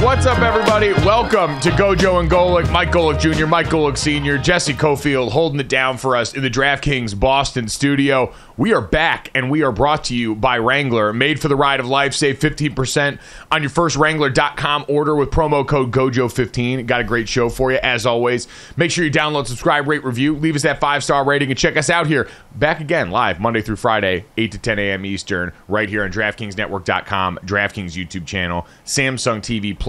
What's up, everybody? Welcome to Gojo and Golic. Mike Golic Jr., Mike Golic Sr., Jessie Coffield holding it down for us in the DraftKings Boston studio. We are back, and we are brought to you by Wrangler. Made for the ride of life. Save 15% on your first Wrangler.com order with promo code GOJO15. Got a great show for you, as always. Make sure you download, subscribe, rate, review. Leave us that five star rating, and check us out here. Back again, live Monday through Friday, 8 to 10 a.m. Eastern, right here on DraftKingsNetwork.com, DraftKings YouTube channel, Samsung TV Plus,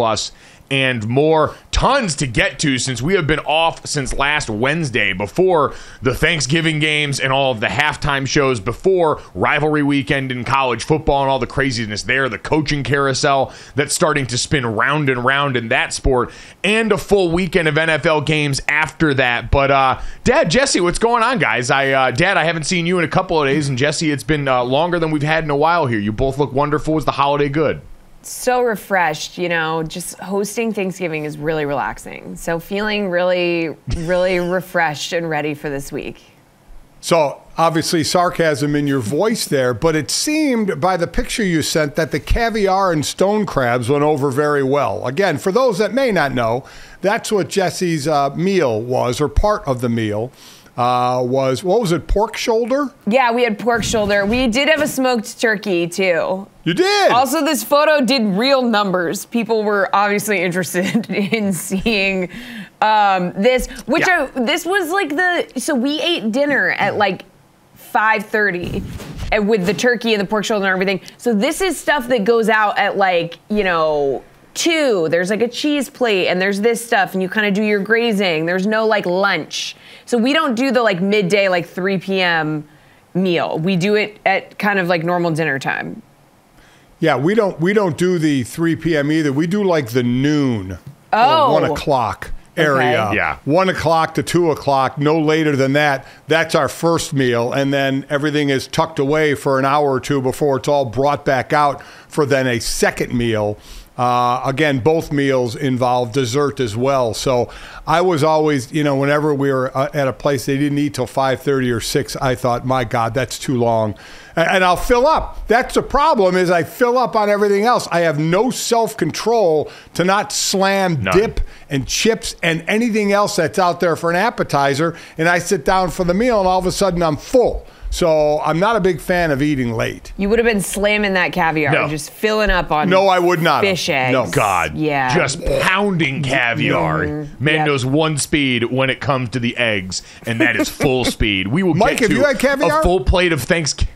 and more. Tons to get to since we have been off since last Wednesday before the Thanksgiving games and all of the halftime shows before rivalry weekend in college football and all the craziness there, the coaching carousel that's starting to spin round and round in that sport, and a full weekend of NFL games after that. But uh, Dad, Jessie, what's going on, guys? I uh, Dad, I haven't seen you in a couple of days, and Jessie, it's been uh, longer than we've had in a while here. You both look wonderful. Was the holiday good? So refreshed, you know, just hosting Thanksgiving is really relaxing. So feeling really, really refreshed and ready for this week. So, obviously, sarcasm in your voice there, but it seemed by the picture you sent that the caviar and stone crabs went over very well. Again, for those that may not know, that's what Jessie's uh, meal was, or part of the meal. Uh, was what was it? Pork shoulder? Yeah, we had pork shoulder. We did have a smoked turkey too. You did. Also, this photo did real numbers. People were obviously interested in seeing um, this, which Yeah. I, this was like the so we ate dinner at like 5:30 and with the turkey and the pork shoulder and everything. So this is stuff that goes out at like you know two. There's like a cheese plate and there's this stuff and you kind of do your grazing. There's no like lunch. So we don't do the like midday like 3 p.m. meal. We do it at kind of like normal dinner time. Yeah, we don't we don't do the 3 p.m. either. We do like the noon Oh. or one o'clock area. Okay. Yeah. one o'clock to two o'clock, no later than that. That's our first meal, and then everything is tucked away for an hour or two before it's all brought back out for then a second meal. Uh, again, both meals involve dessert as well. So I was always, you know, whenever we were uh, at a place they didn't eat till five thirty or six, I thought, my God, that's too long. And I'll fill up. That's the problem is I fill up on everything else. I have no self control to not slam None. dip and chips and anything else that's out there for an appetizer. And I sit down for the meal and all of a sudden I'm full. So I'm not a big fan of eating late. You would have been slamming that caviar, No. just filling up on. No, I would not have. Fish eggs. No. God, Yeah. just pounding caviar. Mm-hmm. Man Yep. knows one speed when it comes to the eggs, and that is full speed. We will Mike, get have to you had caviar? a full plate of Thanksgiving.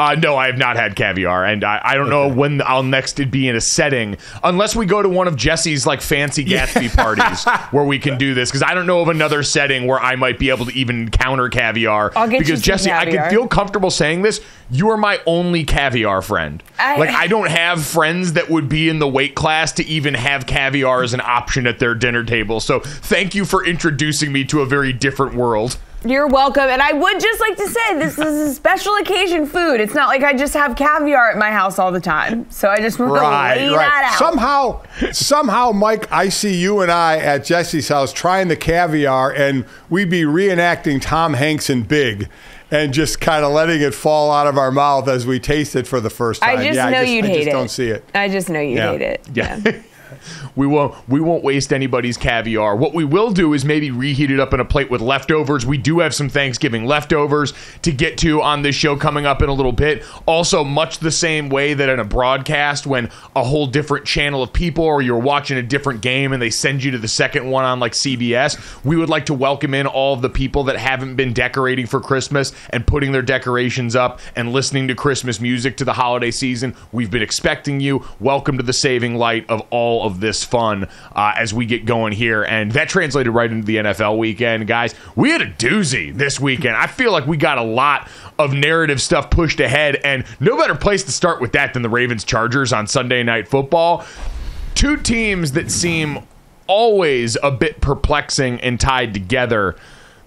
Uh, no, I have not had caviar, and I, I don't know when I'll next be in a setting, unless we go to one of Jessie's like fancy Gatsby parties where we can do this. Because I don't know of another setting where I might be able to even encounter caviar. I'll get because some Jessie, I can feel comfortable saying this. You are my only caviar friend. I- like I don't have friends that would be in the weight class to even have caviar as an option at their dinner table. So thank you for introducing me to a very different world. You're welcome. And I would just like to say this is a special occasion food. It's not like I just have caviar at my house all the time. So I just want to lay that out. Somehow, somehow, Mike, I see you and I at Jessie's house trying the caviar, and we'd be reenacting Tom Hanks in Big, and just kind of letting it fall out of our mouth as we taste it for the first time. I just yeah, know I just, you'd I hate just it. Don't see it. I just know you'd Yeah. hate it. Yeah. We won't we won't waste anybody's caviar. What we will do is maybe reheat it up in a plate with leftovers. We do have some Thanksgiving leftovers to get to on this show coming up in a little bit. Also, much the same way that in a broadcast when a whole different channel of people or you're watching a different game and they send you to the second one on like CBS, we would like to welcome in all of the people that haven't been decorating for Christmas and putting their decorations up and listening to Christmas music to the holiday season. We've been expecting you. Welcome to the saving light of all of this fun uh, as we get going here. And that translated right into the NFL weekend, guys. We had a doozy this weekend. I feel like we got a lot of narrative stuff pushed ahead, and no better place to start with that than the Ravens Chargers on Sunday Night Football. Two teams that seem always a bit perplexing and tied together.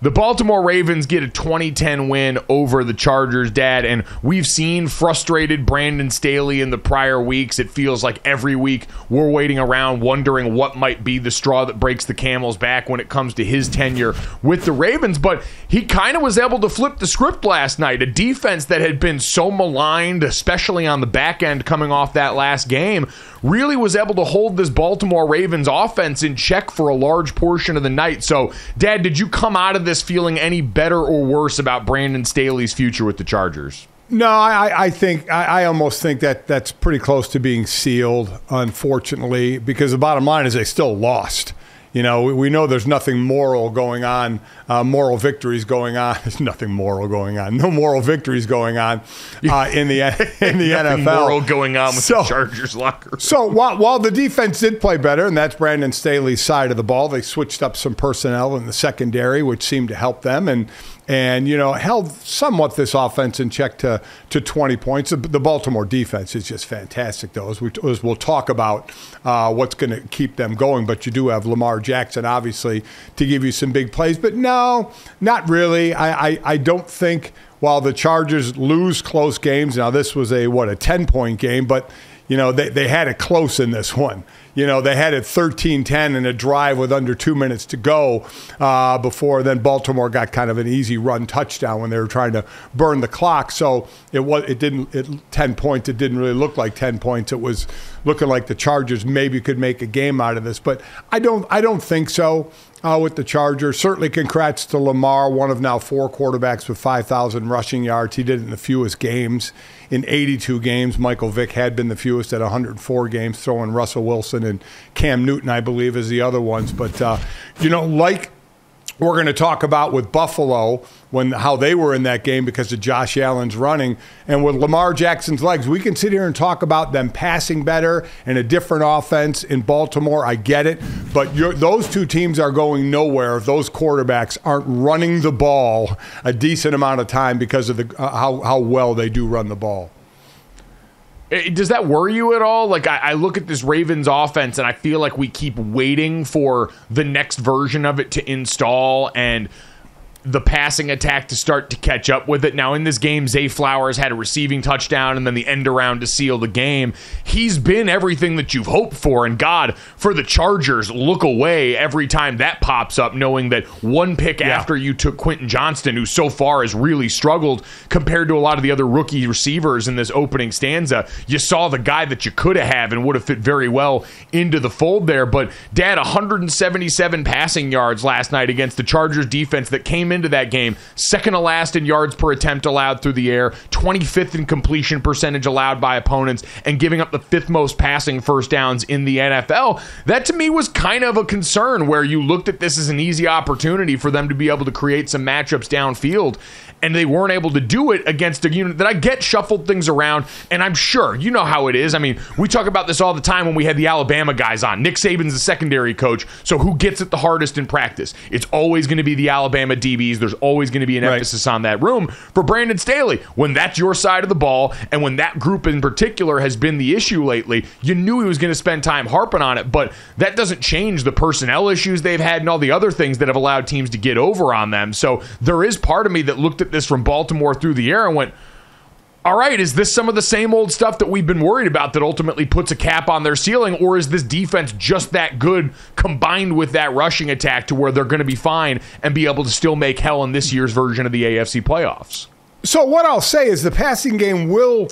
The Baltimore Ravens get a 2010 win over the Chargers, Dad, and we've seen frustrated Brandon Staley in the prior weeks. It feels like every week we're waiting around wondering what might be the straw that breaks the camel's back when it comes to his tenure with the Ravens. But he kind of was able to flip the script last night. A defense that had been so maligned, especially on the back end coming off that last game, really was able to hold this Baltimore Ravens offense in check for a large portion of the night. So, Dad, did you come out of this feeling any better or worse about Brandon Staley's future with the Chargers? No, I, I think I, I almost think that that's pretty close to being sealed, unfortunately, because the bottom line is they still lost. You know, we, we know there's nothing moral going on, uh, moral victories going on. There's nothing moral going on. No moral victories going on uh, in the in the Nothing NFL. moral going on with So- the Chargers locker. So while, while the defense did play better, and that's Brandon Staley's side of the ball, they switched up some personnel in the secondary, which seemed to help them, and and you know held somewhat this offense in check to to 20 points. The, Baltimore defense is just fantastic, though. As, we, as we'll talk about uh, what's going to keep them going, but you do have Lamar Jackson, obviously, to give you some big plays. But no, not really. I I, I don't think while the Chargers lose close games. Now this was a what a 10 point game, but you know, they, they had it close in this one. You know, they had it 13 10 in a drive with under two minutes to go uh, before then Baltimore got kind of an easy run touchdown when they were trying to burn the clock. So it was it didn't it 10 points. It didn't really look like 10 points. It was looking like the Chargers maybe could make a game out of this, but I don't I don't think so uh, with the Chargers. Certainly, congrats to Lamar, one of now four quarterbacks with 5,000 rushing yards. He did it in the fewest games. In 82 games, Michael Vick had been the fewest at 104 games, throwing Russell Wilson and Cam Newton, I believe, as the other ones. But, uh, you know, like we're going to talk about with Buffalo when how they were in that game because of Josh Allen's running and with Lamar Jackson's legs. We can sit here and talk about them passing better and a different offense in Baltimore. I get it, but those two teams are going nowhere if those quarterbacks aren't running the ball a decent amount of time because of the uh, how how well they do run the ball. Eh, Does that worry you at all? Like, I, I look at this Ravens offense and I feel like we keep waiting for the next version of it to install and the passing attack to start to catch up with it. Now, in this game, Zay Flowers had a receiving touchdown and then the end around to seal the game. He's been everything that you've hoped for. And God, for the Chargers, look away every time that pops up, knowing that one pick after you took Quentin Johnston, who so far has really struggled compared to a lot of the other rookie receivers in this opening stanza, you saw the guy that you could have and would have fit very well into the fold there. But, Dad, 177 passing yards last night against the Chargers defense that came into that game, second to last in yards per attempt allowed through the air, 25th in completion percentage allowed by opponents, and giving up the fifth most passing first downs in the NFL. That to me was kind of a concern where you looked at this as an easy opportunity for them to be able to create some matchups downfield and they weren't able to do it against a unit that I get shuffled things around. And I'm sure you know how it is. I mean, we talk about this all the time when we had the Alabama guys on. Nick Saban's the secondary coach, so who gets it the hardest in practice? It's always going to be the Alabama DBs. There's always going to be an right. emphasis on that room for Brandon Staley. When that's your side of the ball, and when that group in particular has been the issue lately, you knew he was going to spend time harping on it. But that doesn't change the personnel issues they've had and all the other things that have allowed teams to get over on them. So there is part of me that looked at this from Baltimore through the air and went, all right, is this some of the same old stuff that we've been worried about that ultimately puts a cap on their ceiling, or is this defense just that good combined with that rushing attack to where they're going to be fine and be able to still make hell in this year's version of the AFC playoffs? So, what I'll say is the passing game will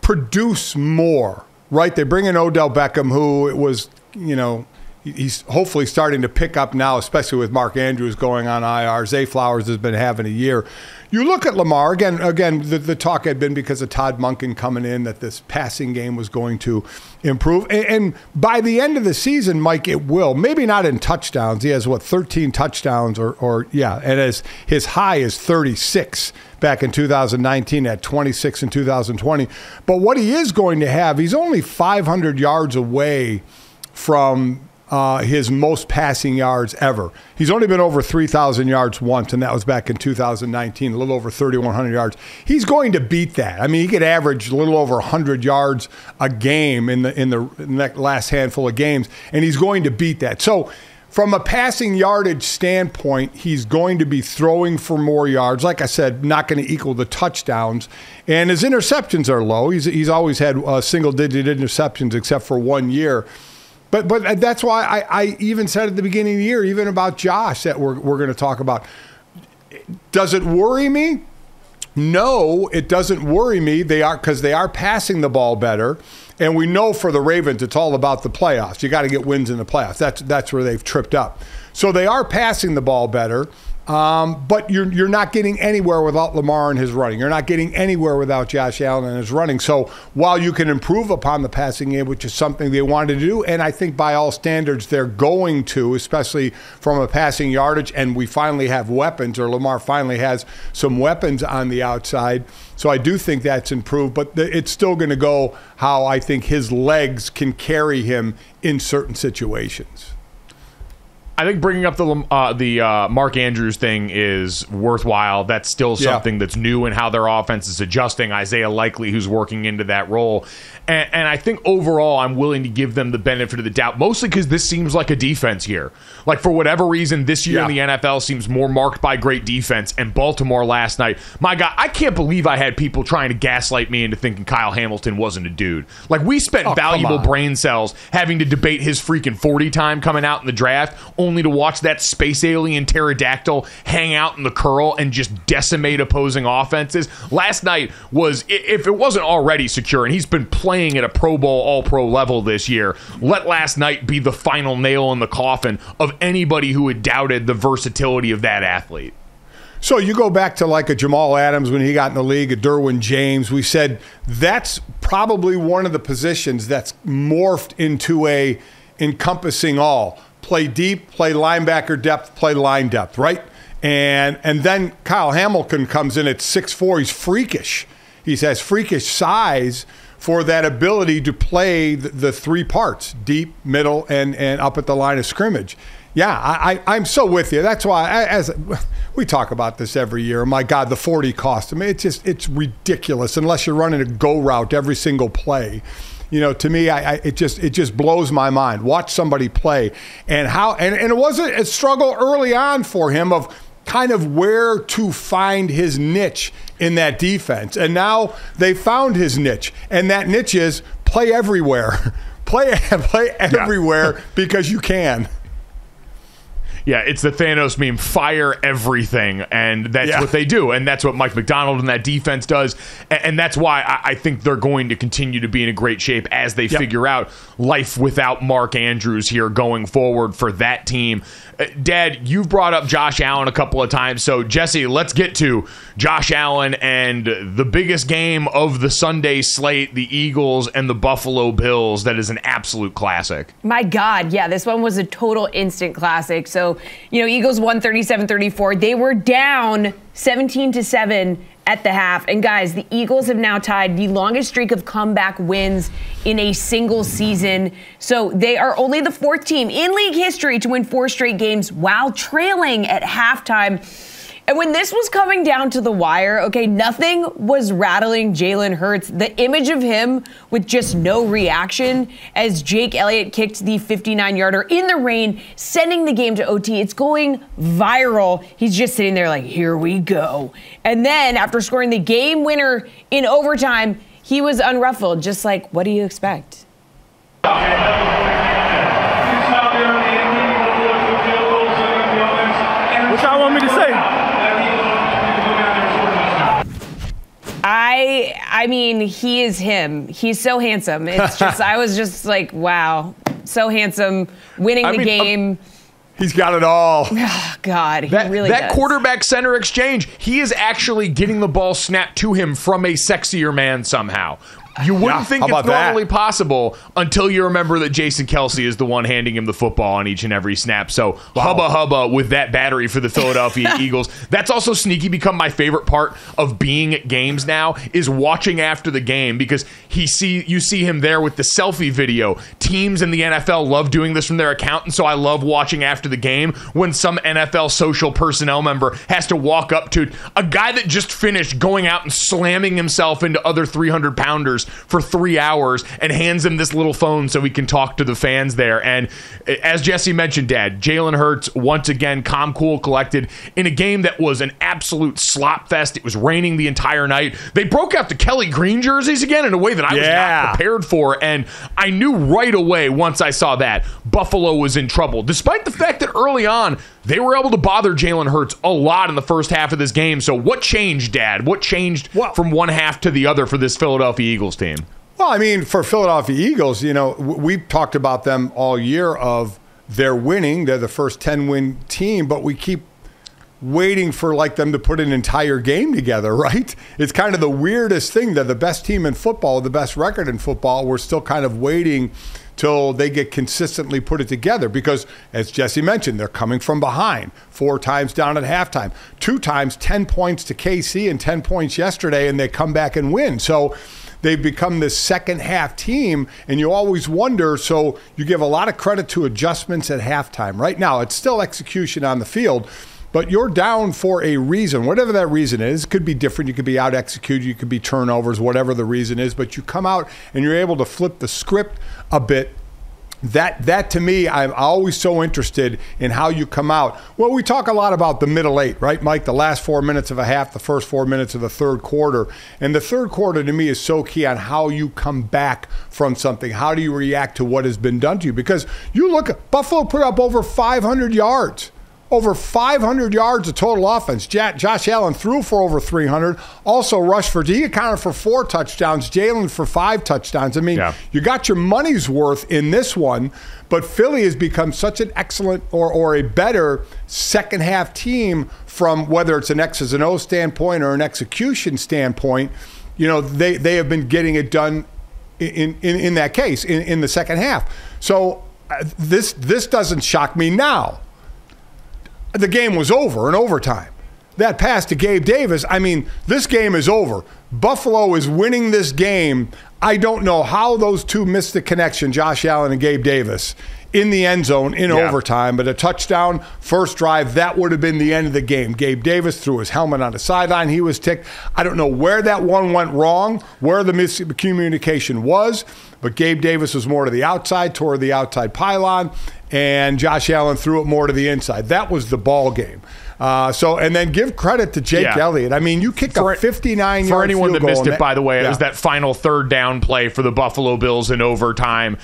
produce more, right? They bring in Odell Beckham, who it was, you know, he's hopefully starting to pick up now, especially with Mark Andrews going on IR. Zay Flowers has been having a year. You look at Lamar again. Again, the, the talk had been because of Todd Monken coming in that this passing game was going to improve, and, and, by the end of the season, Mike, it will. Maybe not in touchdowns. He has what 13 touchdowns, or, or yeah, and as his high is 36 back in 2019 at 26 in 2020. But what he is going to have, he's only 500 yards away from uh, his most passing yards ever. He's only been over 3,000 yards once, and that was back in 2019, a little over 3,100 yards. He's going to beat that. I mean, he could average a little over 100 yards a game in the in the, last handful of games, and he's going to beat that. So. From a passing yardage standpoint, he's going to be throwing for more yards. Like I said, not going to equal the touchdowns. And his interceptions are low. He's, he's always had uh, single digit interceptions except for one year. But but that's why I, I even said at the beginning of the year, even about Josh, that we're, we're going to talk about. Does it worry me? No, it doesn't worry me. They are because they are passing the ball better, and we know for the Ravens, it's all about the playoffs. You got to get wins in the playoffs. That's that's where they've tripped up. So they are passing the ball better. Um, but you're you're not getting anywhere without Lamar and his running. You're not getting anywhere without Josh Allen and his running. So while you can improve upon the passing game, which is something they wanted to do, and I think by all standards they're going to, especially from a passing yardage, and we finally have weapons, or Lamar finally has some weapons on the outside. So I do think that's improved, but it's still going to go how I think his legs can carry him in certain situations. I think bringing up the uh, the uh, Mark Andrews thing is worthwhile. That's still something yeah. that's new in how their offense is adjusting. Isaiah Likely, who's working into that role, and, and, I think overall, I'm willing to give them the benefit of the doubt, mostly because this seems like a defense here. Like, for whatever reason, this year yeah. in the NFL seems more marked by great defense. And Baltimore last night, my God, I can't believe I had people trying to gaslight me into thinking Kyle Hamilton wasn't a dude. Like, we spent oh, valuable brain cells having to debate his freaking 40 time coming out in the draft, only to watch that space alien pterodactyl hang out in the curl and just decimate opposing offenses. Last night was, if it wasn't already secure, and he's been playing at a Pro Bowl, All Pro level this year. Let last night be the final nail in the coffin of anybody who had doubted the versatility of that athlete. So you go back to like a Jamal Adams when he got in the league, a Derwin James. We said that's probably one of the positions that's morphed into a encompassing all. Play deep, play linebacker depth, play line depth, right? And and then Kyle Hamilton comes in at six four. He's freakish. He has freakish size for that ability to play the, the, three parts deep, middle, and, and up at the line of scrimmage. Yeah, I, I, am so with you. That's why, I, as we talk about this every year. My God, the 40 cost. I mean, it's just it's ridiculous unless you're running a go route every single play. You know, to me, I, I, it just it just blows my mind. Watch somebody play and how and, and it wasn't a struggle early on for him of kind of where to find his niche in that defense. And now they found his niche, and that niche is play everywhere. play play everywhere yeah. because you can. Yeah, it's the Thanos meme. Fire everything, and that's Yeah. what they do, and that's what Mike Macdonald and that defense does, and, and that's why I, I think they're going to continue to be in a great shape as they Yep. figure out life without Mark Andrews here going forward for that team. Uh, Dad, you've brought up Josh Allen a couple of times, so Jessie, let's get to Josh Allen and the biggest game of the Sunday slate: the Eagles and the Buffalo Bills. That is an absolute classic. My God, yeah, this one was a total instant classic. So, you know, Eagles won 37 34. They were down 17 to 7 at the half. And guys, the Eagles have now tied the longest streak of comeback wins in a single season. So they are only the fourth team in league history to win four straight games while trailing at halftime. And when this was coming down to the wire, okay, nothing was rattling Jalen Hurts. The image of him with just no reaction as Jake Elliott kicked the 59 yarder in the rain, sending the game to OT. It's going viral. He's just sitting there like, here we go. And then after scoring the game winner in overtime, he was unruffled, just like, what do you expect? What y'all want me to say? I I mean, he is him. He's so handsome. It's just I was just like, wow. So handsome, winning I the mean, um, game. He's got it all. Oh, God, he That, really that does. quarterback center exchange, he is actually getting the ball snapped to him from a sexier man somehow. You wouldn't Yeah, think it's about that? normally possible until you remember that Jason Kelce is the one handing him the football on each and every snap. So hubba hubba with that battery for the Philadelphia Eagles. That's also sneaky become my favorite part of being at games now is watching after the game because he see you see him there with the selfie video. Teams in the NFL love doing this from their account, and so I love watching after the game when some NFL social personnel member has to walk up to a guy that just finished going out and slamming himself into other 300 pounders for three hours and hands him this little phone so he can talk to the fans there. And eh, as Jessie mentioned, Dad, Jalen Hurts once again calm, cool, collected in a game that was an absolute slop fest. It was raining the entire night. They broke out the Kelly Green jerseys again in a way that I was not prepared for. And I knew right away once I saw that Buffalo was in trouble, despite the fact that early on they were able to bother Jalen Hurts a lot in the first half of this game. So what changed, Dad? What changed Well- from one half to the other for this Philadelphia Eagles team? Well, I mean, for Philadelphia Eagles, you know, we've talked about them all year of they're winning. They're the first 10 win team, but we keep waiting for like them to put an entire game together, right? It's kind of the weirdest thing. They're the best team in football, the best record in football. We're still kind of waiting till they get consistently put it together because as Jessie mentioned, they're coming from behind. Four times down at halftime. Two times 10 points to KC and 10 points yesterday and they come back and win. So they've become this second half team, and you always wonder. So you give a lot of credit to adjustments at halftime. Right now, it's still execution on the field, but you're down for a reason. Whatever that reason is, it could be different. You could be out executed, you could be turnovers, whatever the reason is, but you come out and you're able to flip the script a bit that that to me i'm always so interested in how you come out. Well we talk a lot about the middle eight right mike? The last four minutes of a half the first four minutes of the third quarter. And the third quarter to me is so key on how you come back from something. How do you react to what has been done to you? Because you look buffalo put up over 500 yards over 500 yards of total offense. Josh Allen threw for over 300. Also rushed for, he accounted for four touchdowns. Jalen for five touchdowns. I mean, Yeah. you got your money's worth in this one, but Philly has become such an excellent or, or a better second half team from whether it's an X's and O standpoint or an execution standpoint. You know, they, they have been getting it done in, in, in that case in, in the second half. So uh, this this doesn't shock me now the game was over in overtime. That pass to Gabe Davis, I mean, this game is over. Buffalo is winning this game. I don't know how those two missed the connection, Josh Allen and Gabe Davis, in the end zone in Yeah. overtime. But a touchdown, first drive, that would have been the end of the game. Gabe Davis threw his helmet on the sideline. He was ticked. I don't know where that one went wrong, where the miscommunication was, but Gabe Davis was more to the outside, toward the outside pylon, and Josh Allen threw it more to the inside. That was the ball game. Uh, so, and then give credit to Jake Yeah. Elliott. I mean, you kick For- a 59 For anyone that missed it, by the way, it was that final third down play for the Buffalo Bills in overtime.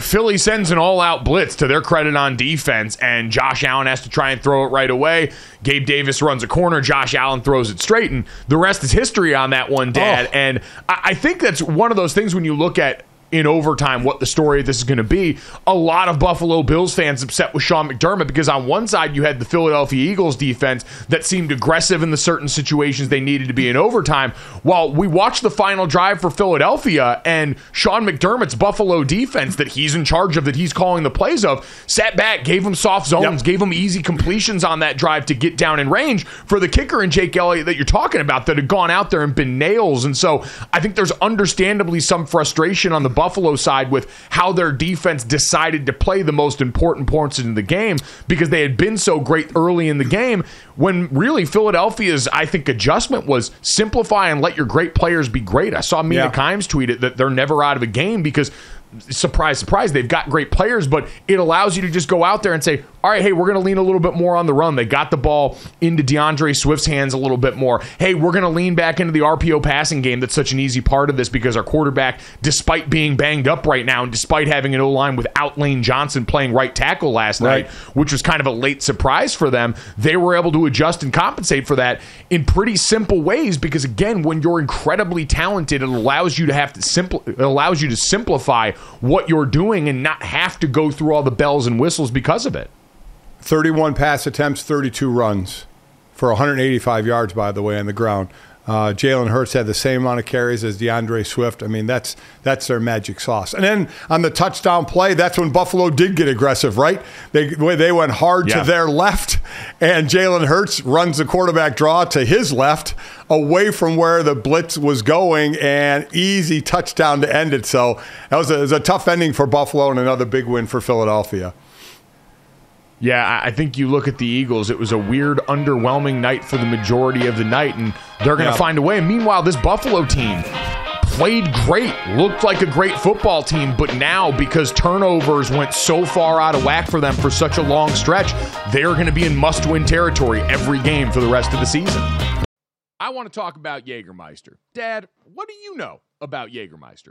Philly sends an all out blitz to their credit on defense, and Josh Allen has to try and throw it right away. Gabe Davis runs a corner, Josh Allen throws it straight, and the rest is history on that one, Dad. Oh. And I think that's one of those things when you look at in overtime what the story of this is going to be. A lot of Buffalo Bills fans upset with Sean McDermott because on one side you had the Philadelphia Eagles defense that seemed aggressive in the certain situations they needed to be in overtime. While we watched the final drive for Philadelphia and Sean McDermott's Buffalo defense that he's in charge of, that he's calling the plays of, sat back, gave him soft zones, yep. gave him easy completions on that drive to get down in range for the kicker and Jake Elliott that you're talking about that had gone out there and been nails. And so I think there's understandably some frustration on the Buffalo side with how their defense decided to play the most important points in the game because they had been so great early in the game when really Philadelphia's, I think, adjustment was simplify and let your great players be great. I saw Mina yeah. Kimes tweet it that they're never out of a game because surprise, surprise, they've got great players, but it allows you to just go out there and say, all right, hey, we're going to lean a little bit more on the run. They got the ball into D'Andre Swift's hands a little bit more. Hey, we're going to lean back into the RPO passing game. That's such an easy part of this because our quarterback, despite being banged up right now and despite having an O line without Lane Johnson playing right tackle last right. night, which was kind of a late surprise for them, they were able to adjust and compensate for that in pretty simple ways because again, when you're incredibly talented, it allows you to have to simple it allows you to simplify what you're doing and not have to go through all the bells and whistles because of it. 31 pass attempts, 32 runs for 185 yards, by the way, on the ground. Uh, Jalen Hurts had the same amount of carries as D'Andre Swift. I mean, that's that's their magic sauce. And then on the touchdown play, that's when Buffalo did get aggressive, right? They they went hard yeah. to their left, and Jalen Hurts runs the quarterback draw to his left, away from where the blitz was going, and easy touchdown to end it. So that was a, was a tough ending for Buffalo and another big win for Philadelphia. Yeah, I think you look at the Eagles, it was a weird, underwhelming night for the majority of the night, and they're going to find a way. Meanwhile, this Buffalo team played great, looked like a great football team, but now because turnovers went so far out of whack for them for such a long stretch, they're going to be in must win territory every game for the rest of the season. I want to talk about Jägermeister. Dad, what do you know about Jägermeister?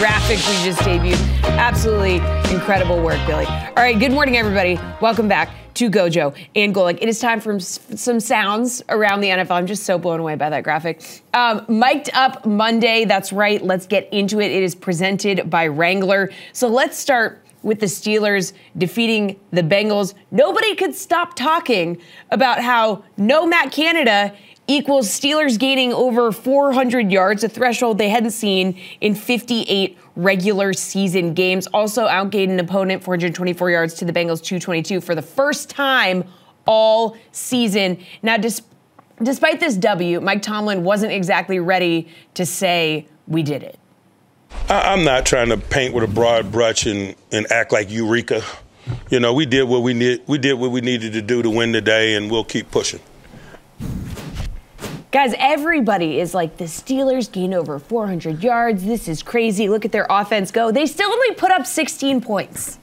Graphic we just debuted. Absolutely incredible work, Billy. All right, good morning, everybody. Welcome back to Gojo and Golic. It is time for some sounds around the NFL. I'm just so blown away by that graphic. Um, mic'd up Monday. That's right. Let's get into it. It is presented by Wrangler. So let's start with the Steelers defeating the Bengals. Nobody could stop talking about how no Matt Canada equals Steelers gaining over 400 yards, a threshold they hadn't seen in 58 regular season games. Also outgained an opponent 424 yards to the Bengals 222 for the first time all season. Now, dis- despite this W, Mike Tomlin wasn't exactly ready to say we did it. I'm not trying to paint with a broad brush and, and act like Eureka. You know, we did what we need. We did what we needed to do to win today, and we'll keep pushing. Guys, everybody is like, the Steelers gained over 400 yards. This is crazy. Look at their offense go. They still only put up 16 points.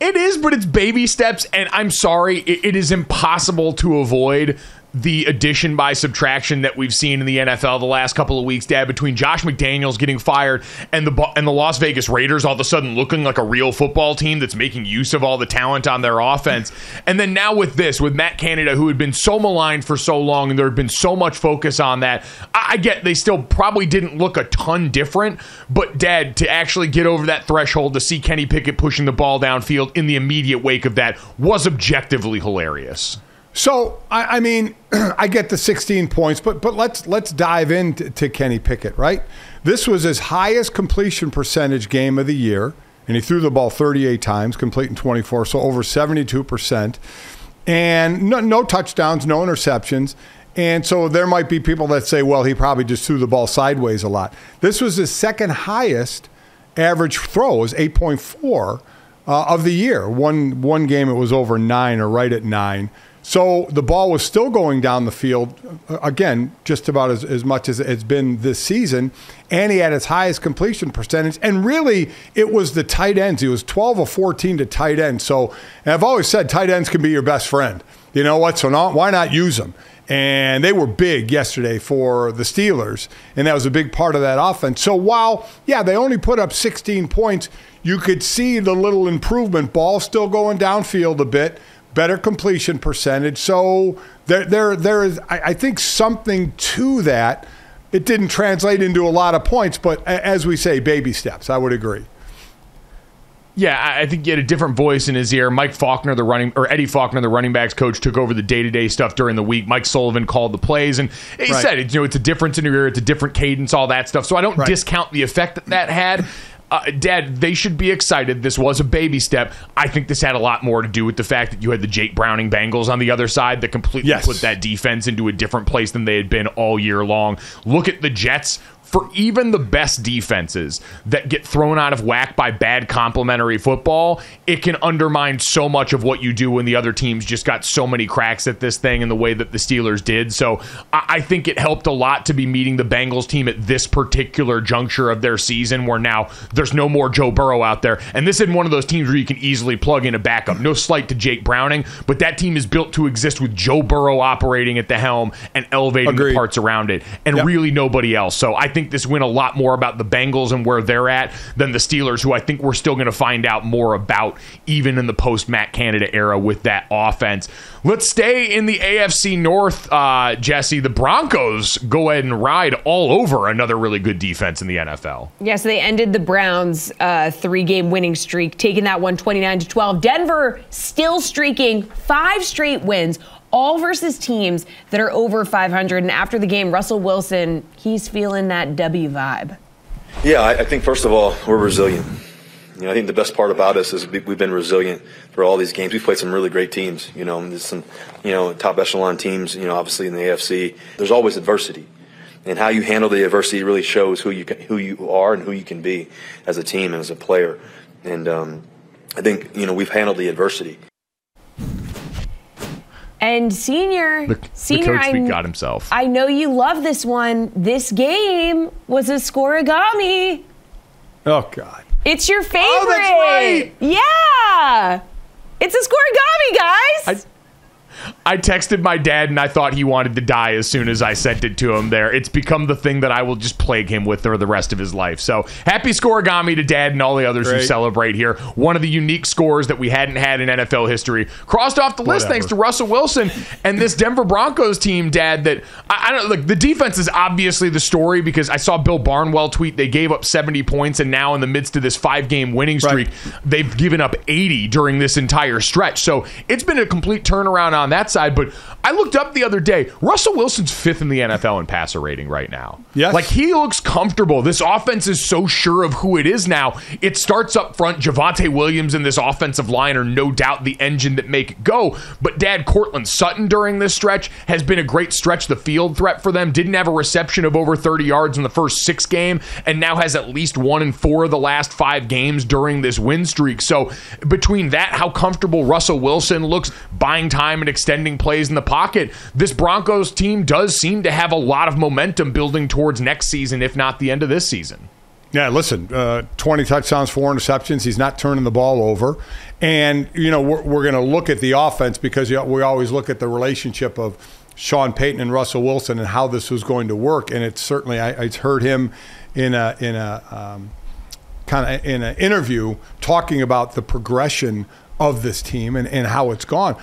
It is, but it's baby steps, and I'm sorry, it, it is impossible to avoid the addition by subtraction that we've seen in the NFL the last couple of weeks, Dad, between Josh McDaniels getting fired and the and the Las Vegas Raiders all of a sudden looking like a real football team that's making use of all the talent on their offense, and then now with this, with Matt Canada, who had been so maligned for so long, and there had been so much focus on that. I, I get they still probably didn't look a ton different, but Dad, to actually get over that threshold to see Kenny Pickett pushing the ball downfield in the immediate wake of that was objectively hilarious. So I, I mean, I get the 16 points, but but let's let's dive into to Kenny Pickett. Right, this was his highest completion percentage game of the year, and he threw the ball 38 times, completing 24, so over 72 percent, and no, no touchdowns, no interceptions. And so there might be people that say, well, he probably just threw the ball sideways a lot. This was his second highest average throw, was 8.4 uh, of the year. One one game it was over nine or right at nine. So the ball was still going down the field, uh, again, just about as, as much as it's been this season. And he had his highest completion percentage. And really, it was the tight ends. He was 12 of 14 to tight ends. So I've always said tight ends can be your best friend. You know what? So not, why not use them? And they were big yesterday for the Steelers. And that was a big part of that offense. So while, yeah, they only put up 16 points, you could see the little improvement. Ball still going downfield a bit better completion percentage. So there, there, there is, I, I think, something to that. It didn't translate into a lot of points, but as we say, baby steps. I would agree. Yeah, I think he had a different voice in his ear. Mike Faulkner, the running or Eddie Faulkner, the running backs coach, took over the day to day stuff during the week. Mike Sullivan called the plays, and he right. said, you know, it's a difference in your ear, it's a different cadence, all that stuff. So I don't right. discount the effect that that had uh, Dad, they should be excited. This was a baby step. I think this had a lot more to do with the fact that you had the Jake Browning Bengals on the other side that completely yes. put that defense into a different place than they had been all year long. Look at the Jets for even the best defenses that get thrown out of whack by bad complementary football, it can undermine so much of what you do when the other teams just got so many cracks at this thing in the way that the Steelers did. So I think it helped a lot to be meeting the Bengals team at this particular juncture of their season where now there's no more Joe Burrow out there. And this isn't one of those teams where you can easily plug in a backup. No slight to Jake Browning, but that team is built to exist with Joe Burrow operating at the helm and elevating Agreed. the parts around it and yep. really nobody else. So I think think this win a lot more about the Bengals and where they're at than the Steelers, who I think we're still going to find out more about even in the post Matt Canada era with that offense. Let's stay in the AFC North, uh, Jessie. The Broncos go ahead and ride all over another really good defense in the NFL. Yes, yeah, so they ended the Browns' uh, three-game winning streak, taking that one 29 to 12. Denver still streaking five straight wins all versus teams that are over 500. And after the game, Russell Wilson, he's feeling that W vibe. Yeah, I, I think first of all, we're resilient. You know, I think the best part about us is we've been resilient for all these games. We've played some really great teams. You know, some, you know, top echelon teams. You know, obviously in the AFC, there's always adversity, and how you handle the adversity really shows who you can, who you are and who you can be as a team and as a player. And um, I think you know we've handled the adversity. And senior, the, senior, the coach I, got himself. I know you love this one. This game was a scorigami. Oh God! It's your favorite. Oh, that's right. Yeah, it's a scorigami, guys. I, I texted my dad and I thought he wanted to die as soon as I sent it to him there. It's become the thing that I will just plague him with for the rest of his life. So happy scorigami to dad and all the others Great. who celebrate here. One of the unique scores that we hadn't had in NFL history. Crossed off the list Whatever. thanks to Russell Wilson and this Denver Broncos team, dad, that I, I don't look, the defense is obviously the story because I saw Bill Barnwell tweet they gave up 70 points and now in the midst of this five game winning streak, right. they've given up 80 during this entire stretch. So it's been a complete turnaround on that side. But I looked up the other day. Russell Wilson's fifth in the NFL in passer rating right now. Yes. Like he looks comfortable. This offense is so sure of who it is now. It starts up front. Javonte Williams and this offensive line are no doubt the engine that make it go. But Dad Courtland Sutton during this stretch has been a great stretch the field threat for them. Didn't have a reception of over 30 yards in the first six game and now has at least one in four of the last five games during this win streak. So between that, how comfortable Russell Wilson looks, buying time and extending plays in the pocket, this Broncos team does seem to have a lot of momentum building towards next season, if not the end of this season. Yeah, listen, uh, 20 touchdowns, four interceptions. He's not turning the ball over. And, you know, we're, we're going to look at the offense because we always look at the relationship of Sean Payton and Russell Wilson and how this was going to work. And it's certainly I, I heard him in a in a um, kind of in an interview talking about the progression of this team and, and how it's gone.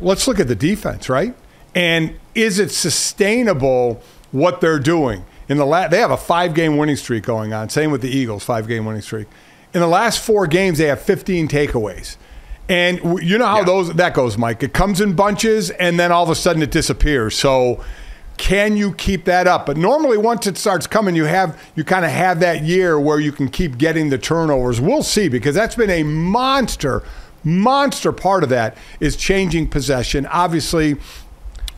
Let's look at the defense, right? And is it sustainable what they're doing? In the la- they have a five game winning streak going on. Same with the Eagles, five game winning streak. In the last four games, they have 15 takeaways. And you know how yeah. those that goes, Mike. It comes in bunches, and then all of a sudden it disappears. So, can you keep that up? But normally, once it starts coming, you have you kind of have that year where you can keep getting the turnovers. We'll see because that's been a monster, monster part of that is changing possession. Obviously,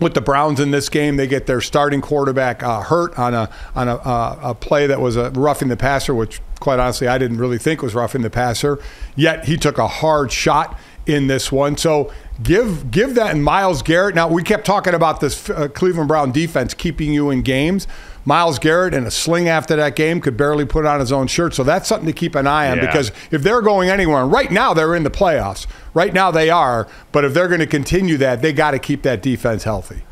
with the Browns in this game. They get their starting quarterback uh, hurt on a on a, uh, a, play that was a roughing the passer, which quite honestly I didn't really think was roughing the passer. Yet he took a hard shot in this one. So give give that and Myles Garrett. Now we kept talking about this uh, Cleveland Brown defense keeping you in games. Myles Garrett in a sling after that game could barely put on his own shirt. So that's something to keep an eye on yeah. because if they're going anywhere, and right now they're in the playoffs. Right now they are, but if they're going to continue that, they got to keep that defense healthy.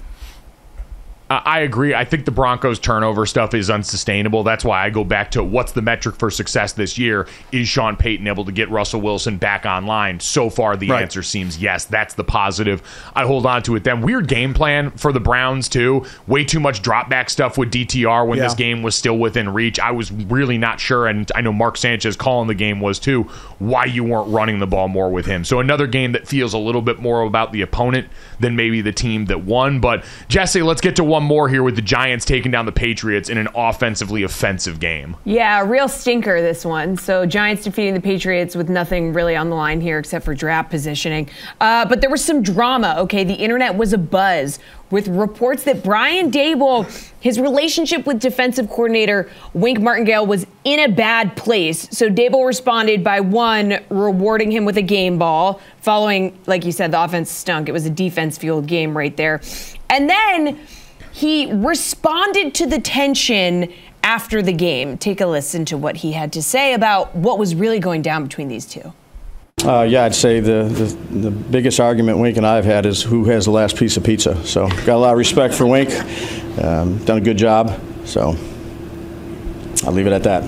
I agree. I think the Broncos turnover stuff is unsustainable. That's why I go back to what's the metric for success this year? Is Sean Payton able to get Russell Wilson back online? So far, the right. answer seems yes. That's the positive. I hold on to it. Then weird game plan for the Browns too. Way too much drop back stuff with DTR when yeah. this game was still within reach. I was really not sure, and I know Mark Sanchez calling the game was too. Why you weren't running the ball more with him? So another game that feels a little bit more about the opponent than maybe the team that won. But Jessie, let's get to one more here with the Giants taking down the Patriots in an offensively offensive game. Yeah, real stinker this one. So Giants defeating the Patriots with nothing really on the line here except for draft positioning. Uh, but there was some drama. Okay, the internet was a buzz with reports that Brian Daboll, his relationship with defensive coordinator Wink Martindale was in a bad place. So Daboll responded by one, rewarding him with a game ball, following, like you said, the offense stunk. It was a defense fueled game right there. And then he responded to the tension after the game. Take a listen to what he had to say about what was really going down between these two. Uh, yeah, I'd say the, the, the biggest argument Wink and I have had is who has the last piece of pizza. So got a lot of respect for Wink. Um, done a good job. So I'll leave it at that.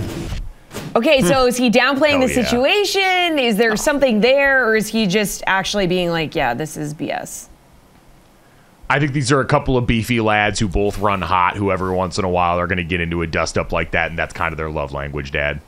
Okay, so is he downplaying oh, the situation? Yeah. Is there something there, or is he just actually being like, "Yeah, this is BS"? I think these are a couple of beefy lads who both run hot, who every once in a while are going to get into a dust up like that, and that's kind of their love language, Dad.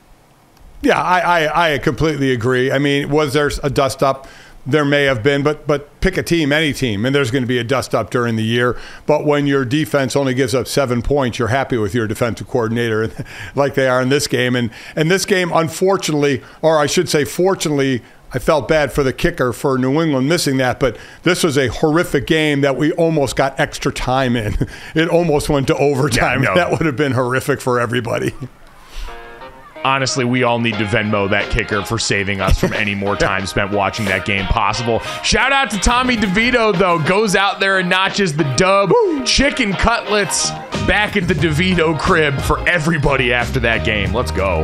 Yeah, I, I, I completely agree. I mean, was there a dust up? There may have been, but but pick a team, any team, and there's going to be a dust up during the year. But when your defense only gives up seven points, you're happy with your defensive coordinator, like they are in this game. And and this game, unfortunately, or I should say, fortunately, I felt bad for the kicker for New England missing that, but this was a horrific game that we almost got extra time in. It almost went to overtime. Yeah, no. That would have been horrific for everybody honestly, we all need to Venmo that kicker for saving us from any more time spent watching that game possible. Shout out to Tommy DeVito, though. Goes out there and notches the dub. Woo! Chicken cutlets back at the DeVito crib for everybody after that game. Let's go.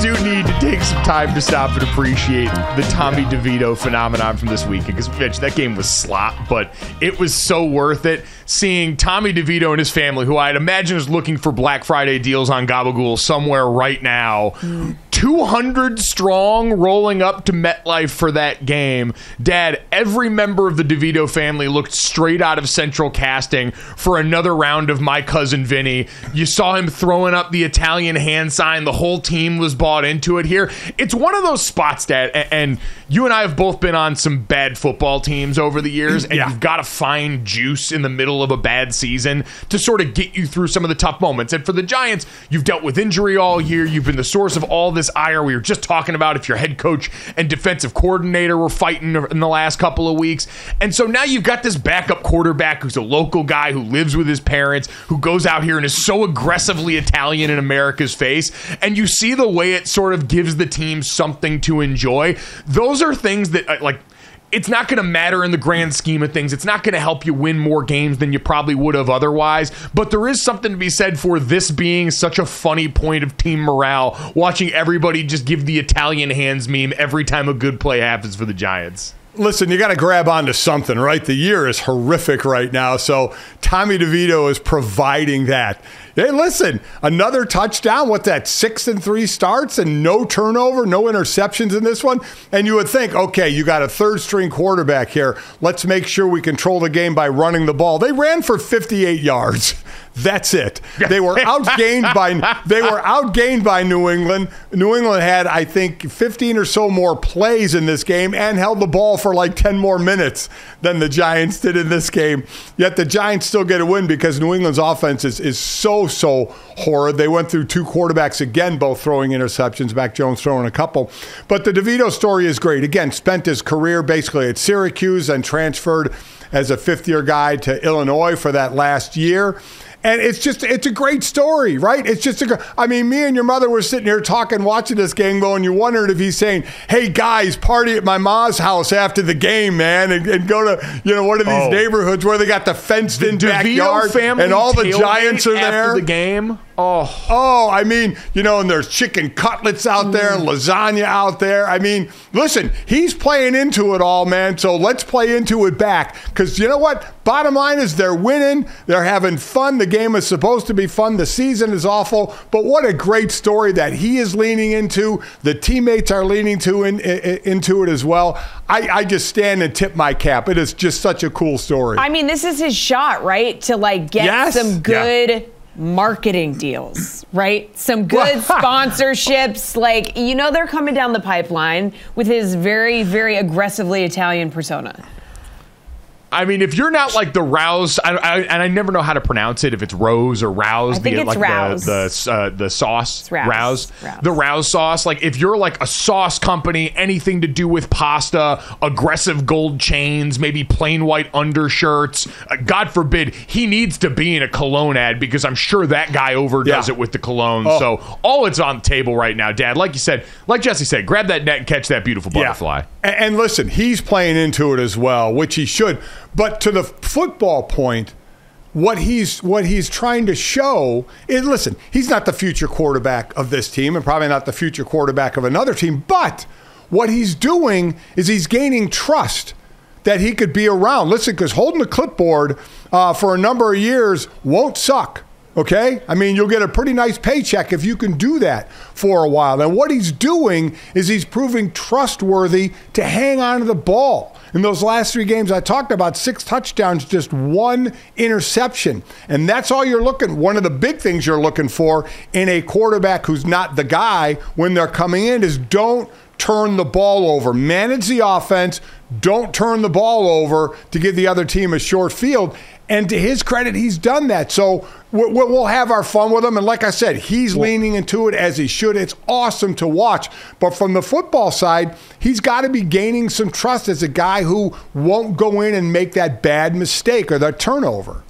Do need to take some time to stop and appreciate the Tommy DeVito phenomenon from this weekend because, Mitch, that game was slop, but it was so worth it seeing Tommy DeVito and his family, who I'd imagine is looking for Black Friday deals on Gabagool somewhere right now. Mm. 200 strong rolling up to MetLife for that game. Dad, every member of the DeVito family looked straight out of central casting for another round of My Cousin Vinny. You saw him throwing up the Italian hand sign. The whole team was bought into it here. It's one of those spots, Dad, and you and I have both been on some bad football teams over the years, and yeah. you've got to find juice in the middle of a bad season to sort of get you through some of the tough moments. And for the Giants, you've dealt with injury all year. You've been the source of all this ire. We were just talking about if your head coach and defensive coordinator were fighting in the last couple of weeks. And so now you've got this backup quarterback who's a local guy who lives with his parents, who goes out here and is so aggressively Italian in America's face. And you see the way it sort of gives the team something to enjoy. Those are things that, uh, like, it's not going to matter in the grand scheme of things. It's not going to help you win more games than you probably would have otherwise. But there is something to be said for this being such a funny point of team morale, watching everybody just give the Italian hands meme every time a good play happens for the Giants. Listen, you got to grab onto something, right? The year is horrific right now. So Tommy DeVito is providing that. Hey, listen, another touchdown. What that six and three starts and no turnover, no interceptions in this one. And you would think, okay, you got a third string quarterback here. Let's make sure we control the game by running the ball. They ran for 58 yards. That's it. They were outgained by they were outgained by New England. New England had I think 15 or so more plays in this game and held the ball for like 10 more minutes than the Giants did in this game. Yet the Giants still get a win because New England's offense is, is so so horrid. They went through two quarterbacks again, both throwing interceptions. Mac Jones throwing a couple. But the DeVito story is great. Again, spent his career basically at Syracuse and transferred as a fifth year guy to Illinois for that last year. And it's just, it's a great story, right? It's just a, I mean, me and your mother were sitting here talking, watching this game go, and you wondered if he's saying, hey, guys, party at my mom's house after the game, man, and, and go to, you know, one of these oh. neighborhoods where they got the fenced in backyard and all the Giants are there. After the game. Oh, oh! I mean, you know, and there's chicken cutlets out there and lasagna out there. I mean, listen, he's playing into it all, man. So let's play into it back, because you know what? Bottom line is they're winning. They're having fun. The game is supposed to be fun. The season is awful, but what a great story that he is leaning into. The teammates are leaning to in, in, into it as well. I, I just stand and tip my cap. It is just such a cool story. I mean, this is his shot, right? To like get yes. some good. Yeah marketing deals, right? Some good sponsorships. Like, you know, they're coming down the pipeline with his very, very aggressively Italian persona. I mean, if you're not like the Rouse, I, I, and I never know how to pronounce it, if it's Rose or Rouse, I think the it's like Rouse. the the, uh, the sauce, Rouse. Rouse. Rouse, the Rouse sauce. Like if you're like a sauce company, anything to do with pasta, aggressive gold chains, maybe plain white undershirts. Uh, God forbid he needs to be in a cologne ad because I'm sure that guy overdoes yeah. it with the cologne. Oh. So all it's on the table right now, Dad. Like you said, like Jessie said, grab that net and catch that beautiful butterfly. Yeah. And, and listen, he's playing into it as well, which he should. But to the football point, what he's what he's trying to show is listen, he's not the future quarterback of this team and probably not the future quarterback of another team, but what he's doing is he's gaining trust that he could be around. Listen, because holding the clipboard uh, for a number of years won't suck. Okay? I mean, you'll get a pretty nice paycheck if you can do that for a while. And what he's doing is he's proving trustworthy to hang on to the ball. In those last three games, I talked about six touchdowns, just one interception. And that's all you're looking One of the big things you're looking for in a quarterback who's not the guy when they're coming in is don't turn the ball over. Manage the offense. Don't turn the ball over to give the other team a short field. And to his credit, he's done that. So we'll have our fun with him. And like I said, he's leaning into it as he should. It's awesome to watch. But from the football side, he's got to be gaining some trust as a guy who won't go in and make that bad mistake or that turnover.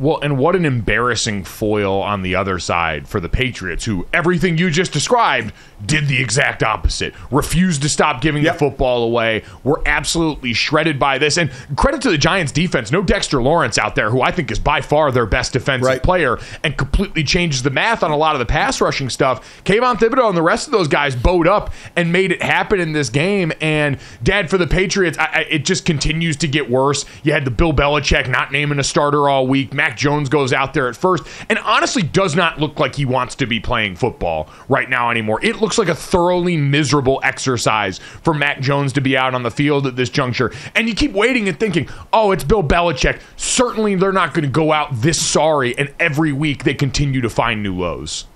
Well, and what an embarrassing foil on the other side for the Patriots, who everything you just described did the exact opposite. Refused to stop giving Yep. the football away. Were absolutely shredded by this. And credit to the Giants defense. No Dexter Lawrence out there, who I think is by far their best defensive Right. player and completely changes the math on a lot of the pass rushing stuff. Kayvon Thibodeaux and the rest of those guys bowed up and made it happen in this game. And dad, for the Patriots, I, I, it just continues to get worse. You had the Bill Belichick not naming a starter all week. Mac Jones goes out there at first and honestly does not look like he wants to be playing football right now anymore. It looks like a thoroughly miserable exercise for Mac Jones to be out on the field at this juncture. And you keep waiting and thinking, oh, it's Bill Belichick. Certainly they're not going to go out this sorry. And every week they continue to find new lows.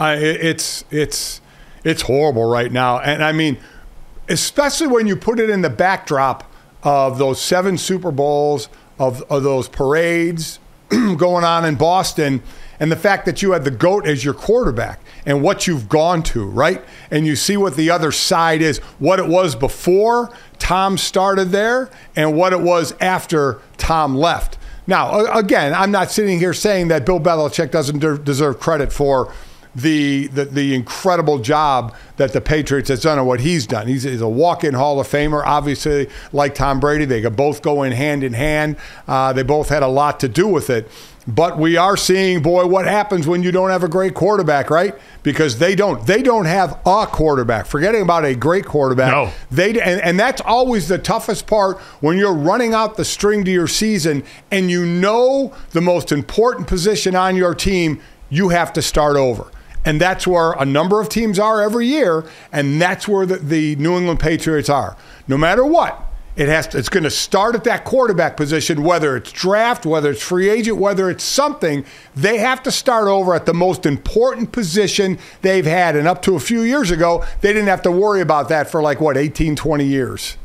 It's it's it's horrible right now, and I mean, especially when you put it in the backdrop of those seven Super Bowls, of, of those parades going on in Boston, and the fact that you had the goat as your quarterback and what you've gone to, right? And you see what the other side is, what it was before Tom started there, and what it was after Tom left. Now, again, I'm not sitting here saying that Bill Belichick doesn't de- deserve credit for the, the the incredible job that the Patriots has done and what he's done. He's, he's a walk-in Hall of Famer, obviously, like Tom Brady. They could both go in hand in hand. Uh, they both had a lot to do with it. But we are seeing, boy, what happens when you don't have a great quarterback, right? Because they don't. They don't have a quarterback. Forgetting about a great quarterback. No. They and, and that's always the toughest part when you're running out the string to your season and you know the most important position on your team, you have to start over. And that's where a number of teams are every year, and that's where the, the New England Patriots are. No matter what, it has to, it's going to start at that quarterback position, whether it's draft, whether it's free agent, whether it's something. They have to start over at the most important position they've had. And up to a few years ago, they didn't have to worry about that for like, what, 18, 20 years.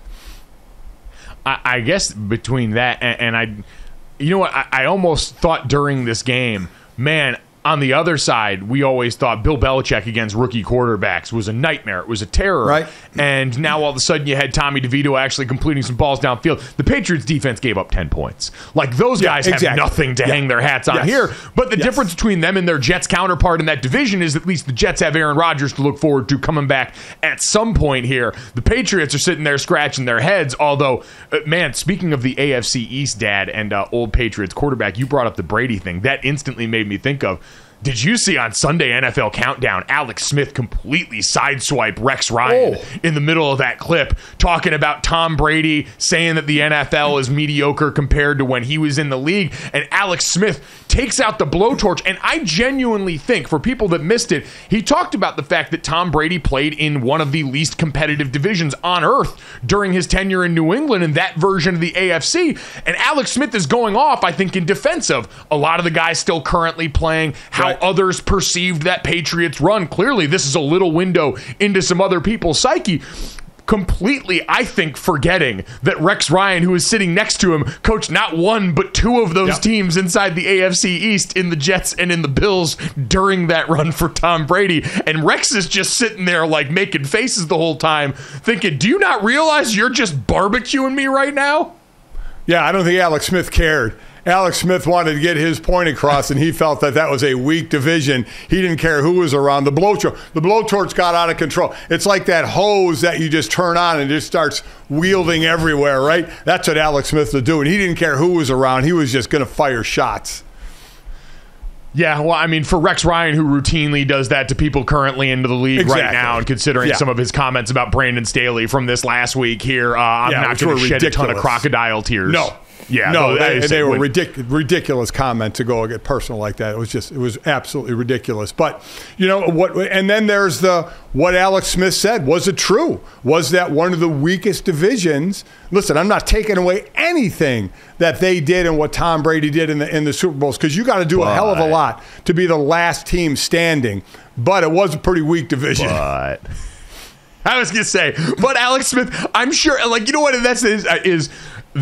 I, I guess between that and, and I, you know what, I, I almost thought during this game, man. On the other side, we always thought Bill Belichick against rookie quarterbacks was a nightmare. It was a terror. Right. And now all of a sudden you had Tommy DeVito actually completing some balls downfield. The Patriots defense gave up 10 points. Like those Yeah, guys have nothing to Yeah. hang their hats on Yes. here. But the Yes. difference between them and their Jets counterpart in that division is at least the Jets have Aaron Rodgers to look forward to coming back at some point here. The Patriots are sitting there scratching their heads. Although, uh, man, speaking of the AFC East, Dad, and uh, old Patriots quarterback, you brought up the Brady thing. That instantly made me think of. Did you see on Sunday NFL Countdown Alex Smith completely sideswipe Rex Ryan Oh. in the middle of that clip, talking about Tom Brady saying that the NFL is mediocre compared to when he was in the league, and Alex Smith takes out the blowtorch. And I genuinely think, for people that missed it, he talked about the fact that Tom Brady played in one of the least competitive divisions on earth during his tenure in New England in that version of the AFC. And Alex Smith is going off, I think, in defense of a lot of the guys still currently playing, how Right. others perceived that Patriots run. Clearly, this is a little window into some other people's psyche. Completely, I think, forgetting that Rex Ryan, who is sitting next to him, coached not one but two of those Yep. teams inside the AFC East in the Jets and in the Bills during that run for Tom Brady. And Rex is just sitting there, like making faces the whole time, thinking, Do you not realize you're just barbecuing me right now? Yeah, I don't think Alex Smith cared. Alex Smith wanted to get his point across, and he felt that that was a weak division. He didn't care who was around. The blowtorch, the blowtorch got out of control. It's like that hose that you just turn on and it just starts wielding everywhere, right? That's what Alex Smith was doing. He didn't care who was around. He was just going to fire shots. Yeah, well, I mean, for Rex Ryan, who routinely does that to people currently into the league right now, and considering Yeah. some of his comments about Brandon Staley from this last week here, uh, I'm Yeah, not going to shed a ton of crocodile tears. No. Yeah, no, that they, they were ridic- ridiculous comment to go get personal like that. It was just, it was absolutely ridiculous. But you know what? And then there's the what Alex Smith said. Was it true? Was that one of the weakest divisions? Listen, I'm not taking away anything that they did and what Tom Brady did in the in the Super Bowls because you got to do a hell of a lot to be the last team standing. But it was a pretty weak division. But I was gonna say, but Alex Smith, I'm sure, like you know what that's is, is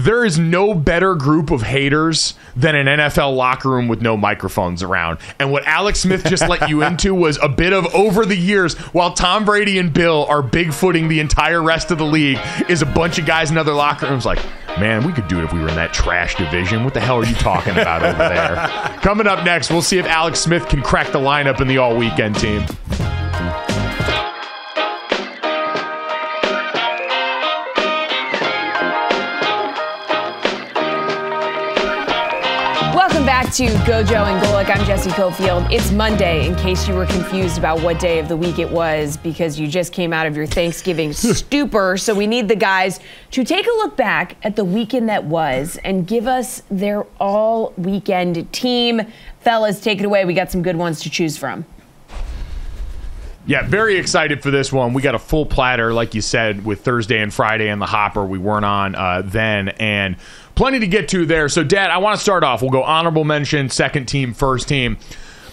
there is no better group of haters than an NFL locker room with no microphones around. And what Alex Smith just let you into was a bit of over the years, while Tom Brady and Bill are bigfooting the entire rest of the league, is a bunch of guys in other locker rooms like, Man, we could do it if we were in that trash division. What the hell are you talking about over there? Coming up next, we'll see if Alex Smith can crack the lineup in the all weekend team. Back to GoJo and Golic. I'm Jessie Coffield. It's Monday, in case you were confused about what day of the week it was, because you just came out of your Thanksgiving stupor. So we need the guys to take a look back at the weekend that was and give us their all weekend team. Fellas, take it away. We got some good ones to choose from. Yeah, very excited for this one. We got a full platter, like you said, with Thursday and Friday in the hopper. We weren't on uh, then, and plenty to get to there. So, Dad, I want to start off. We'll go honorable mention, second team, first team.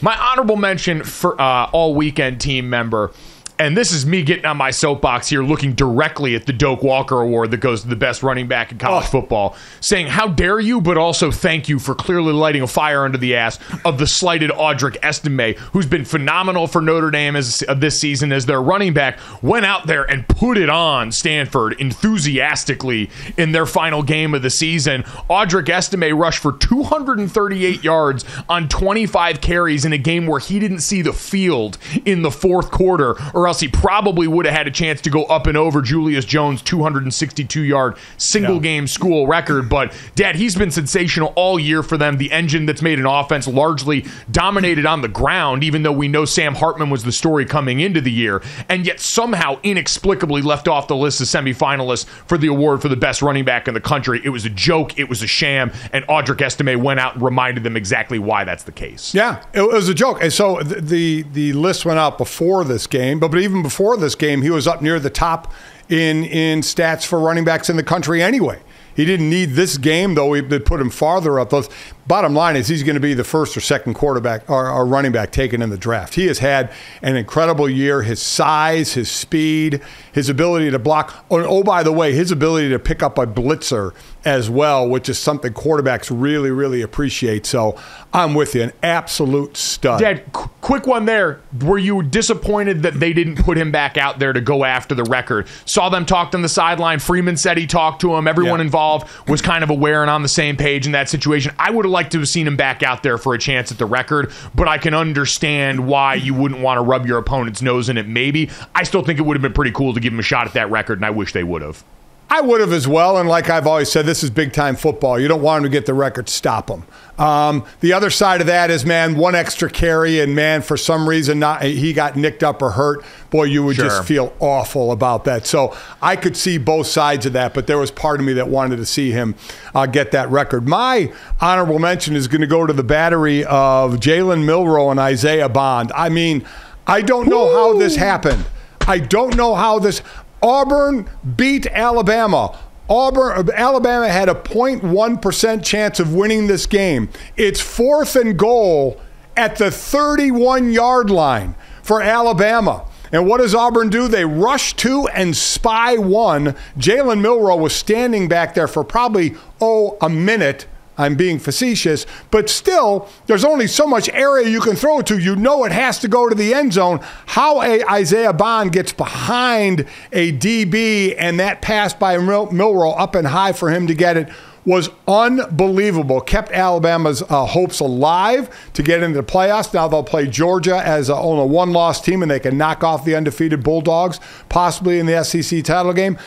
My honorable mention for uh, all weekend team member and this is me getting on my soapbox here, looking directly at the Doak Walker Award that goes to the best running back in college oh. football, saying, How dare you, but also thank you for clearly lighting a fire under the ass of the slighted Audric Estime, who's been phenomenal for Notre Dame as, uh, this season as their running back, went out there and put it on Stanford enthusiastically in their final game of the season. Audric Estime rushed for 238 yards on 25 carries in a game where he didn't see the field in the fourth quarter or or else he probably would have had a chance to go up and over Julius Jones' 262 yard single game school record. But, Dad, he's been sensational all year for them. The engine that's made an offense largely dominated on the ground, even though we know Sam Hartman was the story coming into the year, and yet somehow inexplicably left off the list of semifinalists for the award for the best running back in the country. It was a joke, it was a sham, and Audric Estime went out and reminded them exactly why that's the case. Yeah, it was a joke. And so the the list went out before this game, but but even before this game, he was up near the top in in stats for running backs in the country anyway. He didn't need this game, though. We put him farther up. Those bottom line is he's going to be the first or second quarterback or, or, running back taken in the draft. He has had an incredible year. His size, his speed, his ability to block. Oh, oh, by the way, his ability to pick up a blitzer as well, which is something quarterbacks really, really appreciate. So I'm with you, an absolute stud. Dad, qu- quick one there. Were you disappointed that they didn't put him back out there to go after the record? Saw them talked on the sideline. Freeman said he talked to him. Everyone yeah. involved was kind of aware and on the same page in that situation. I would have liked to have seen him back out there for a chance at the record, but I can understand why you wouldn't want to rub your opponent's nose in it. Maybe I still think it would have been pretty cool to give him a shot at that record, and I wish they would have. I would have as well. And like I've always said, this is big time football. You don't want him to get the record, stop him. Um, the other side of that is, man, one extra carry, and man, for some reason, not he got nicked up or hurt. Boy, you would sure. just feel awful about that. So I could see both sides of that, but there was part of me that wanted to see him uh, get that record. My honorable mention is going to go to the battery of Jalen Milroe and Isaiah Bond. I mean, I don't know Woo! how this happened. I don't know how this. Auburn beat Alabama. Auburn, Alabama had a 0.1% chance of winning this game. It's fourth and goal at the 31 yard line for Alabama. And what does Auburn do? They rush two and spy one. Jalen Milroe was standing back there for probably, oh, a minute I'm being facetious, but still, there's only so much area you can throw to. You know it has to go to the end zone. How a Isaiah Bond gets behind a DB and that pass by Mil- Milroe up and high for him to get it was unbelievable. Kept Alabama's uh, hopes alive to get into the playoffs. Now they'll play Georgia as a, on a one-loss team, and they can knock off the undefeated Bulldogs, possibly in the SEC title game.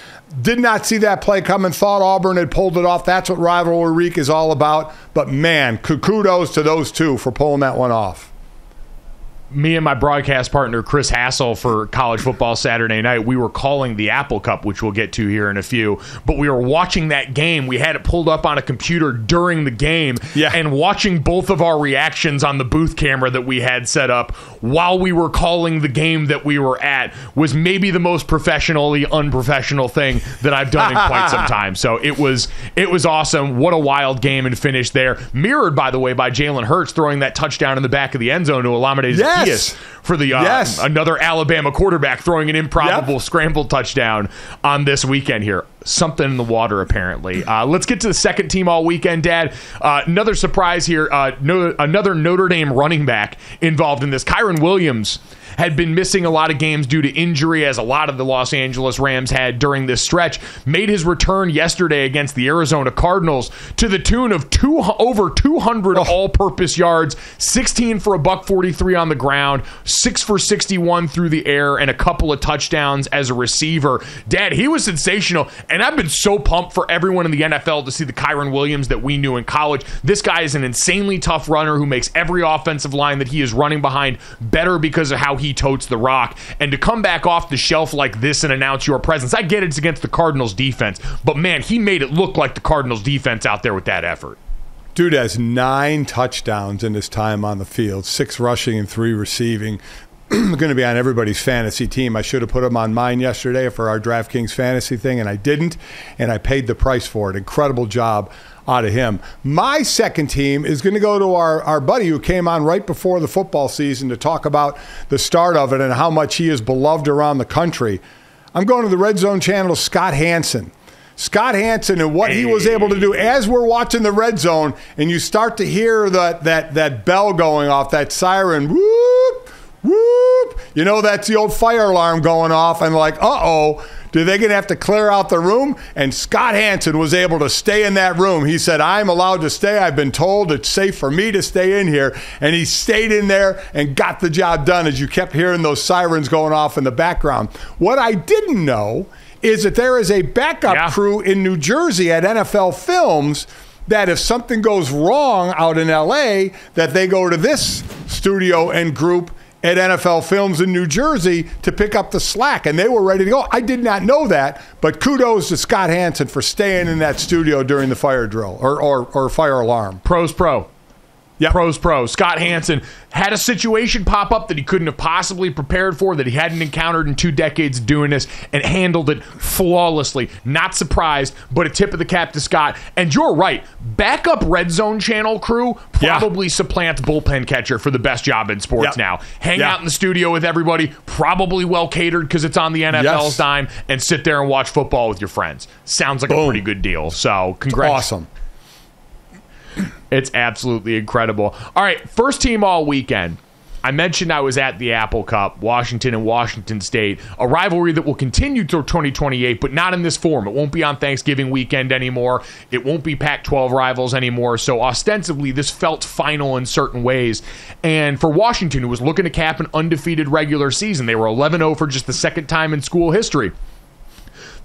Did not see that play coming. Thought Auburn had pulled it off. That's what rivalry week is all about. But man, kudos to those two for pulling that one off me and my broadcast partner Chris Hassel for college football Saturday night, we were calling the Apple Cup, which we'll get to here in a few. But we were watching that game. We had it pulled up on a computer during the game, yeah. and watching both of our reactions on the booth camera that we had set up while we were calling the game that we were at was maybe the most professionally unprofessional thing that I've done in quite some time. So it was it was awesome. What a wild game and finish there. Mirrored, by the way, by Jalen Hurts throwing that touchdown in the back of the end zone to Yes. for the uh, Yes. another Alabama quarterback throwing an improbable Yep. scramble touchdown on this weekend here. Something in the water, apparently. Uh, let's get to the second team all weekend, Dad. Uh, another surprise here. Uh, no, another Notre Dame running back involved in this. Kyren Williams had been missing a lot of games due to injury, as a lot of the Los Angeles Rams had during this stretch. Made his return yesterday against the Arizona Cardinals to the tune of two over 200 all-purpose yards, 16 for a buck 43 on the ground, six for 61 through the air, and a couple of touchdowns as a receiver. Dad, he was sensational, and I've been so pumped for everyone in the NFL to see the Kyren Williams that we knew in college. This guy is an insanely tough runner who makes every offensive line that he is running behind better because of how he totes the rock. And to come back off the shelf like this and announce your presence, I get it's against the Cardinals defense, but man, he made it look like the Cardinals defense out there with that effort. Dude has nine touchdowns in his time on the field, six rushing and three receiving. going to be on everybody's fantasy team. I should have put him on mine yesterday for our DraftKings fantasy thing, and I didn't, and I paid the price for it. Incredible job out of him. My second team is going to go to our, our buddy who came on right before the football season to talk about the start of it and how much he is beloved around the country. I'm going to the Red Zone channel, Scott Hansen. Scott Hansen and what he was able to do as we're watching the red zone, and you start to hear that that that bell going off, that siren, whoop, whoop. You know that's the old fire alarm going off, and like, uh oh, do they gonna have to clear out the room? And Scott Hansen was able to stay in that room. He said, "I'm allowed to stay. I've been told it's safe for me to stay in here," and he stayed in there and got the job done. As you kept hearing those sirens going off in the background. What I didn't know is that there is a backup Yeah. crew in New Jersey at NFL Films that if something goes wrong out in LA, that they go to this studio and group at NFL Films in New Jersey to pick up the slack, and they were ready to go. I did not know that, but kudos to Scott Hansen for staying in that studio during the fire drill or, or, or fire alarm. Pros Pro. Yep. Pros Pro. Scott Hansen had a situation pop up that he couldn't have possibly prepared for, that he hadn't encountered in two decades doing this, and handled it flawlessly. Not surprised, but a tip of the cap to Scott. And you're right. Backup Red Zone channel crew Yeah. probably supplants bullpen catcher for the best job in sports Yep. now. Hang Yeah. out in the studio with everybody, probably well catered because it's on the NFL's Yes. dime, and sit there and watch football with your friends. Sounds like a pretty good deal. So, congrats. Awesome. It's absolutely incredible. All right, first team all weekend. I mentioned I was at the Apple Cup, Washington and Washington State, a rivalry that will continue through 2028, but not in this form. It won't be on Thanksgiving weekend anymore. It won't be Pac 12 rivals anymore. So, ostensibly, this felt final in certain ways. And for Washington, who was looking to cap an undefeated regular season, they were 11 0 for just the second time in school history.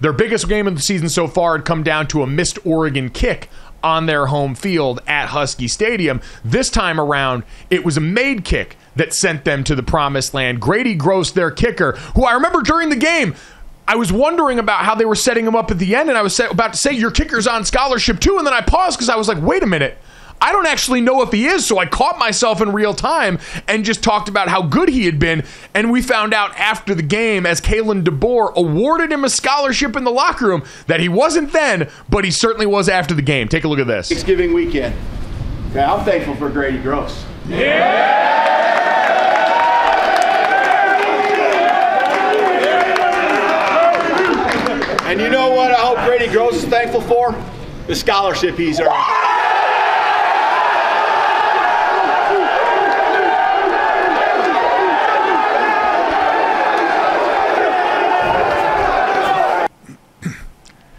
Their biggest game of the season so far had come down to a missed Oregon kick on their home field at Husky Stadium. This time around, it was a made kick that sent them to the promised land. Grady Gross, their kicker, who I remember during the game. I was wondering about how they were setting him up at the end, and I was about to say, Your kicker's on scholarship too. And then I paused because I was like, Wait a minute. I don't actually know if he is, so I caught myself in real time and just talked about how good he had been. And we found out after the game, as Kalen DeBoer awarded him a scholarship in the locker room, that he wasn't then, but he certainly was after the game. Take a look at this. Thanksgiving weekend. Okay, I'm thankful for Grady Gross. Yeah! And you know what I hope Grady Gross is thankful for? The scholarship he's earned.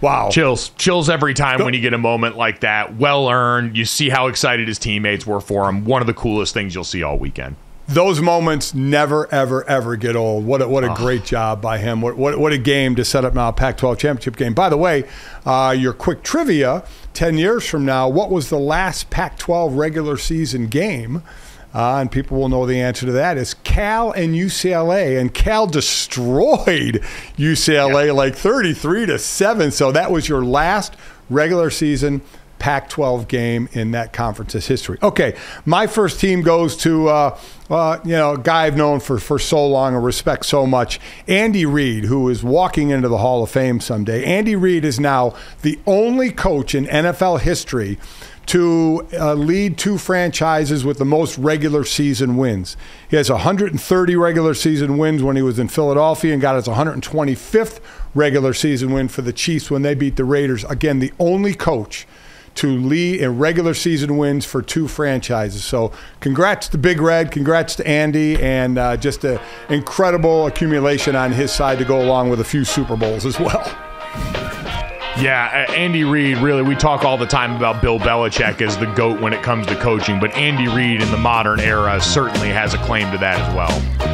Wow. Chills. Chills every time when you get a moment like that. Well earned. You see how excited his teammates were for him. One of the coolest things you'll see all weekend. those moments never, ever, ever get old. What a, what a great job by him. What, what, what a game to set up now a Pac 12 championship game. By the way, uh, your quick trivia 10 years from now, what was the last Pac 12 regular season game? Uh, and people will know the answer to that is Cal and UCLA. And Cal destroyed UCLA like 33 to 7. So that was your last regular season Pac 12 game in that conference's history. Okay, my first team goes to, uh, uh, you know, a guy I've known for, for so long and respect so much, Andy Reid, who is walking into the Hall of Fame someday. Andy Reid is now the only coach in NFL history to uh, lead two franchises with the most regular season wins. He has 130 regular season wins when he was in Philadelphia and got his 125th regular season win for the Chiefs when they beat the Raiders. Again, the only coach to lead in regular season wins for two franchises. So, congrats to Big Red, congrats to Andy, and uh, just an incredible accumulation on his side to go along with a few Super Bowls as well. Yeah, Andy Reid, really, we talk all the time about Bill Belichick as the GOAT when it comes to coaching, but Andy Reid in the modern era certainly has a claim to that as well.